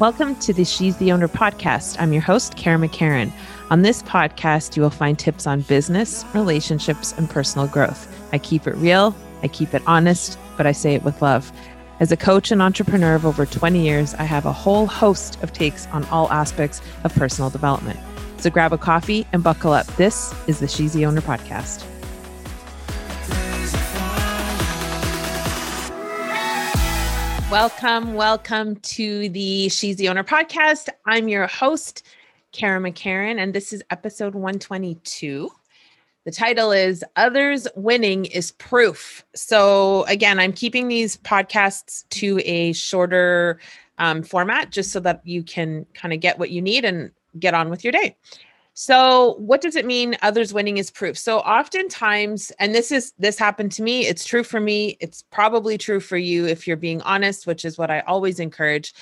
Welcome to the She's the Owner podcast. I'm your host, Karen McCarran. On this podcast, you will find tips on business, relationships, and personal growth. I keep it real, I keep it honest, but I say it with love. As a coach and entrepreneur of over 20 years, I have a whole host of takes on all aspects of personal development. So grab a coffee and buckle up. This is the She's the Owner podcast. Welcome, welcome to the She's the Owner podcast. I'm your host, Karen McCarran, and this is episode 122. The title is Others Winning is Proof. So, again, I'm keeping these podcasts to a shorter um, format just so that you can kind of get what you need and get on with your day. So, what does it mean others winning is proof? So, oftentimes, and this is this happened to me, it's true for me, it's probably true for you if you're being honest, which is what I always encourage.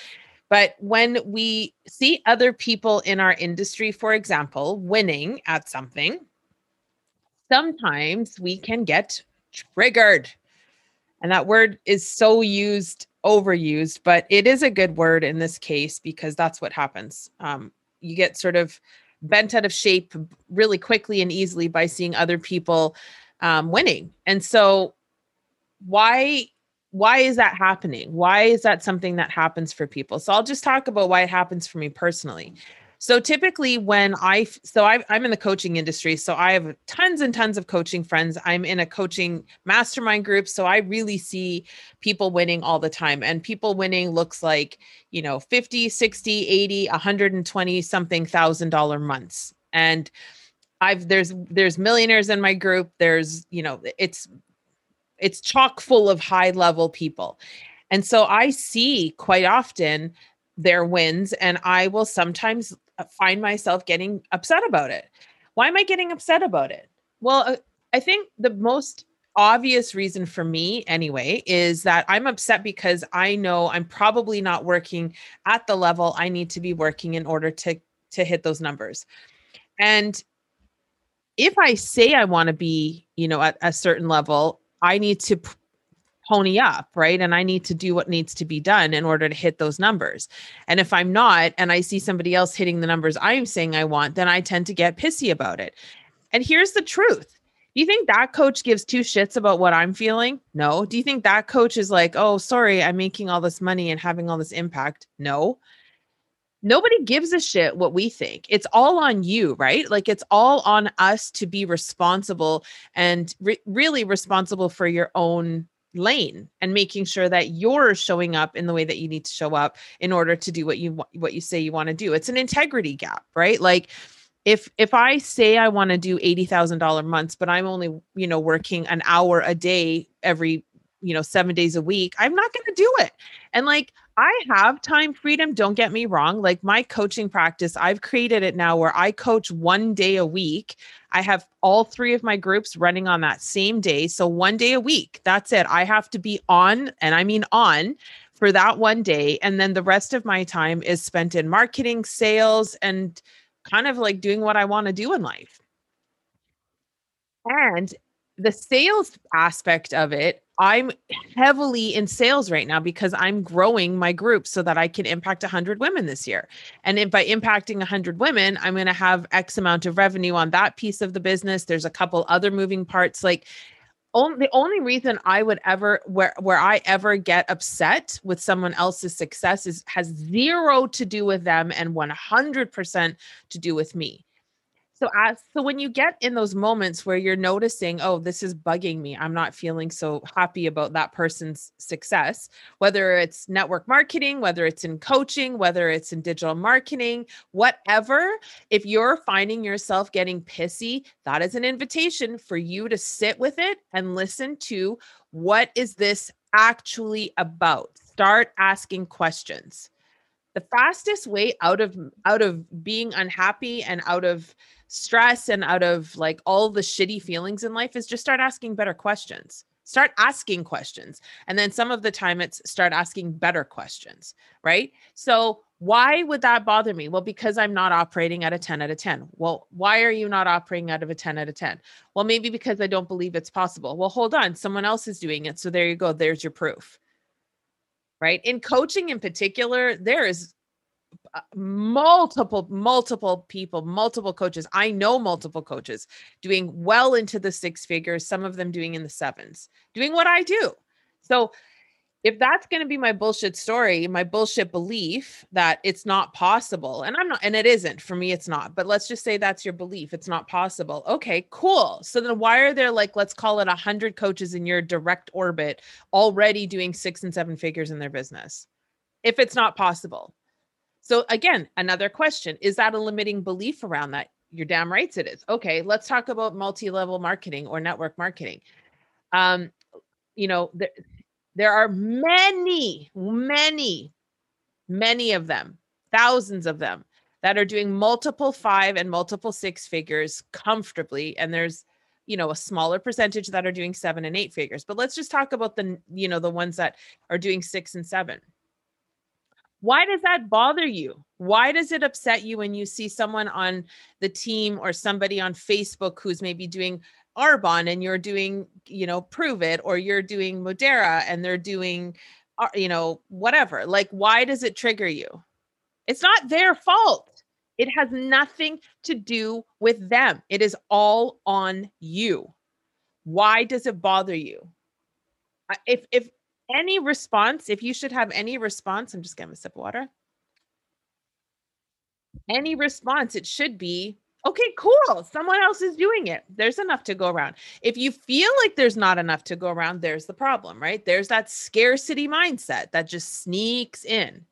But when we see other people in our industry, for example, winning at something, sometimes we can get triggered. And that word is so used, overused, but it is a good word in this case because that's what happens. Um, you get sort of bent out of shape really quickly and easily by seeing other people um, winning. And so, why why is that happening? Why is that something that happens for people? So I'll just talk about why it happens for me personally. So typically when I so I, I'm in the coaching industry, so I have tons and tons of coaching friends. I'm in a coaching mastermind group, so I really see people winning all the time. And people winning looks like, you know, 50, 60, 80, 120 something thousand dollar months. And I've there's there's millionaires in my group. There's, you know, it's it's chock full of high level people. And so I see quite often their wins and I will sometimes find myself getting upset about it. Why am I getting upset about it? Well, uh, I think the most obvious reason for me anyway is that I'm upset because I know I'm probably not working at the level I need to be working in order to to hit those numbers. And if I say I want to be, you know, at a certain level, I need to pony up, right? And I need to do what needs to be done in order to hit those numbers. And if I'm not, and I see somebody else hitting the numbers I'm saying I want, then I tend to get pissy about it. And here's the truth. Do you think that coach gives two shits about what I'm feeling? No. Do you think that coach is like, oh, sorry, I'm making all this money and having all this impact? No. Nobody gives a shit what we think. It's all on you, right? Like it's all on us to be responsible and re- really responsible for your own lane and making sure that you're showing up in the way that you need to show up in order to do what you what you say you want to do. It's an integrity gap right? Like if if i say i want to do $80000 months but i'm only you know working an hour a day every you know 7 days a week i'm not going to do it and like I have time freedom. Don't get me wrong. Like my coaching practice, I've created it now where I coach one day a week. I have all three of my groups running on that same day. So one day a week, that's it. I have to be on, and I mean on for that one day. And then the rest of my time is spent in marketing, sales, and kind of like doing what I want to do in life. And the sales aspect of it I'm heavily in sales right now because I'm growing my group so that I can impact 100 women this year. And if by impacting 100 women, I'm going to have X amount of revenue on that piece of the business. There's a couple other moving parts. Like, the only reason I would ever where where I ever get upset with someone else's success is has zero to do with them and 100% to do with me. So as so when you get in those moments where you're noticing, oh, this is bugging me. I'm not feeling so happy about that person's success, whether it's network marketing, whether it's in coaching, whether it's in digital marketing, whatever, if you're finding yourself getting pissy, that is an invitation for you to sit with it and listen to what is this actually about? Start asking questions. The fastest way out of out of being unhappy and out of stress and out of like all the shitty feelings in life is just start asking better questions start asking questions and then some of the time it's start asking better questions right so Why would that bother me? Well, because I'm not operating at a 10 out of 10. Well, why are you not operating out of a 10 out of 10? Well, maybe because I don't believe it's possible. Well, hold on, someone else is doing it. So there you go. There's your proof. Right. In coaching in particular, there is uh, multiple multiple people multiple coaches i know multiple coaches doing well into the six figures some of them doing in the sevens doing what i do so if that's going to be my bullshit story, my bullshit belief that it's not possible, and I'm not, and it isn't for me, it's not, but let's just say that's your belief, it's not possible. Okay, cool. So then why are there like, let's call it a hundred coaches in your direct orbit already doing six and seven figures in their business? If it's not possible. So again, another question is that a limiting belief around that? You're damn right it is. Okay, let's talk about multi level marketing or network marketing. Um, you know, the, there are many, many, many of them, thousands of them that are doing multiple five and multiple six figures comfortably. And there's, you know, a smaller percentage that are doing seven and eight figures. But let's just talk about the, you know, the ones that are doing six and seven. Why does that bother you? Why does it upset you when you see someone on the team or somebody on Facebook who's maybe doing Arbonne and you're doing, you know, Pruvit or you're doing Modere and they're doing, uh, you know, whatever. Like, why does it trigger you? It's not their fault. It has nothing to do with them. It is all on you. Why does it bother you? If if any response, if you should have any response, I'm just getting a sip of water. Any response, it should be Okay, cool. Someone else is doing it. There's enough to go around. If you feel like there's not enough to go around, there's the problem, right? There's that scarcity mindset that just sneaks in.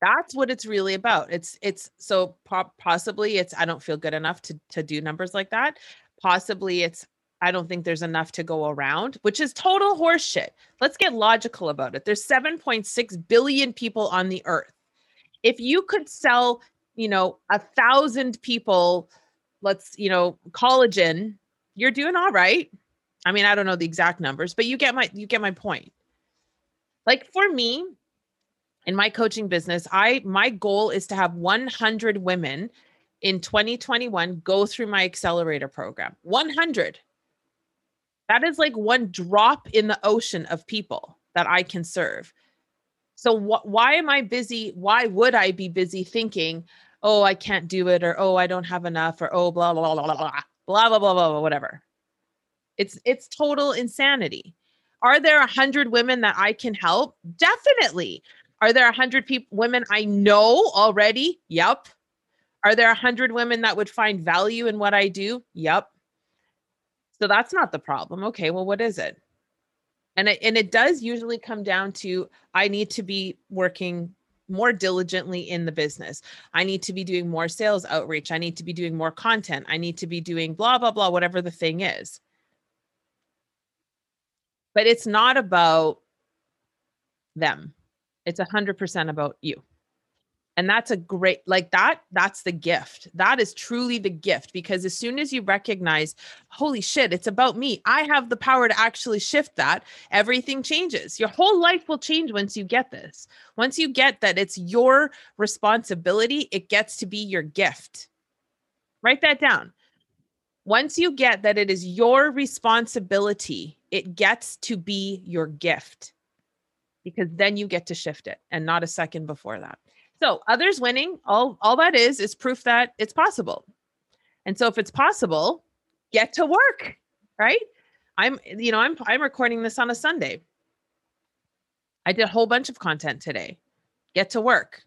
That's what it's really about. It's it's so po- possibly it's I don't feel good enough to to do numbers like that. Possibly it's I don't think there's enough to go around, which is total horseshit. Let's get logical about it. There's 7.6 billion people on the earth. If you could sell you know, a thousand people, let's, you know, collagen, you're doing all right. I mean, I don't know the exact numbers, but you get my you get my point. Like for me, in my coaching business, I my goal is to have 100 women in 2021 go through my accelerator program. 100. That is like one drop in the ocean of people that I can serve. So wh- why am I busy? Why would I be busy thinking, oh, I can't do it, or oh, I don't have enough, or oh, blah, blah, blah, blah, blah, blah, blah, blah, blah, whatever. It's it's total insanity. Are there a hundred women that I can help? Definitely. Are there a hundred people women I know already? Yep. Are there a hundred women that would find value in what I do? Yep. So that's not the problem. Okay, well, what is it? And it, and it does usually come down to I need to be working more diligently in the business. I need to be doing more sales outreach. I need to be doing more content. I need to be doing blah, blah, blah, whatever the thing is. But it's not about them, it's 100% about you and that's a great like that that's the gift. That is truly the gift because as soon as you recognize holy shit it's about me i have the power to actually shift that. Everything changes. Your whole life will change once you get this. Once you get that it's your responsibility it gets to be your gift. Write that down. Once you get that it is your responsibility it gets to be your gift because then you get to shift it and not a second before that so others winning, all all that is is proof that it's possible. And so if it's possible, get to work, right? I'm you know, I'm I'm recording this on a Sunday. I did a whole bunch of content today. Get to work.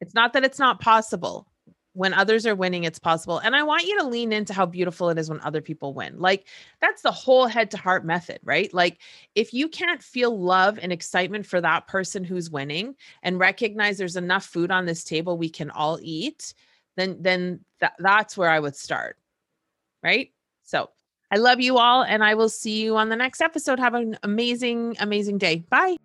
It's not that it's not possible when others are winning, it's possible. And I want you to lean into how beautiful it is when other people win. Like that's the whole head to heart method, right? Like if you can't feel love and excitement for that person who's winning and recognize there's enough food on this table we can all eat, then then th- that's where I would start. Right? So, I love you all and I will see you on the next episode. Have an amazing amazing day. Bye.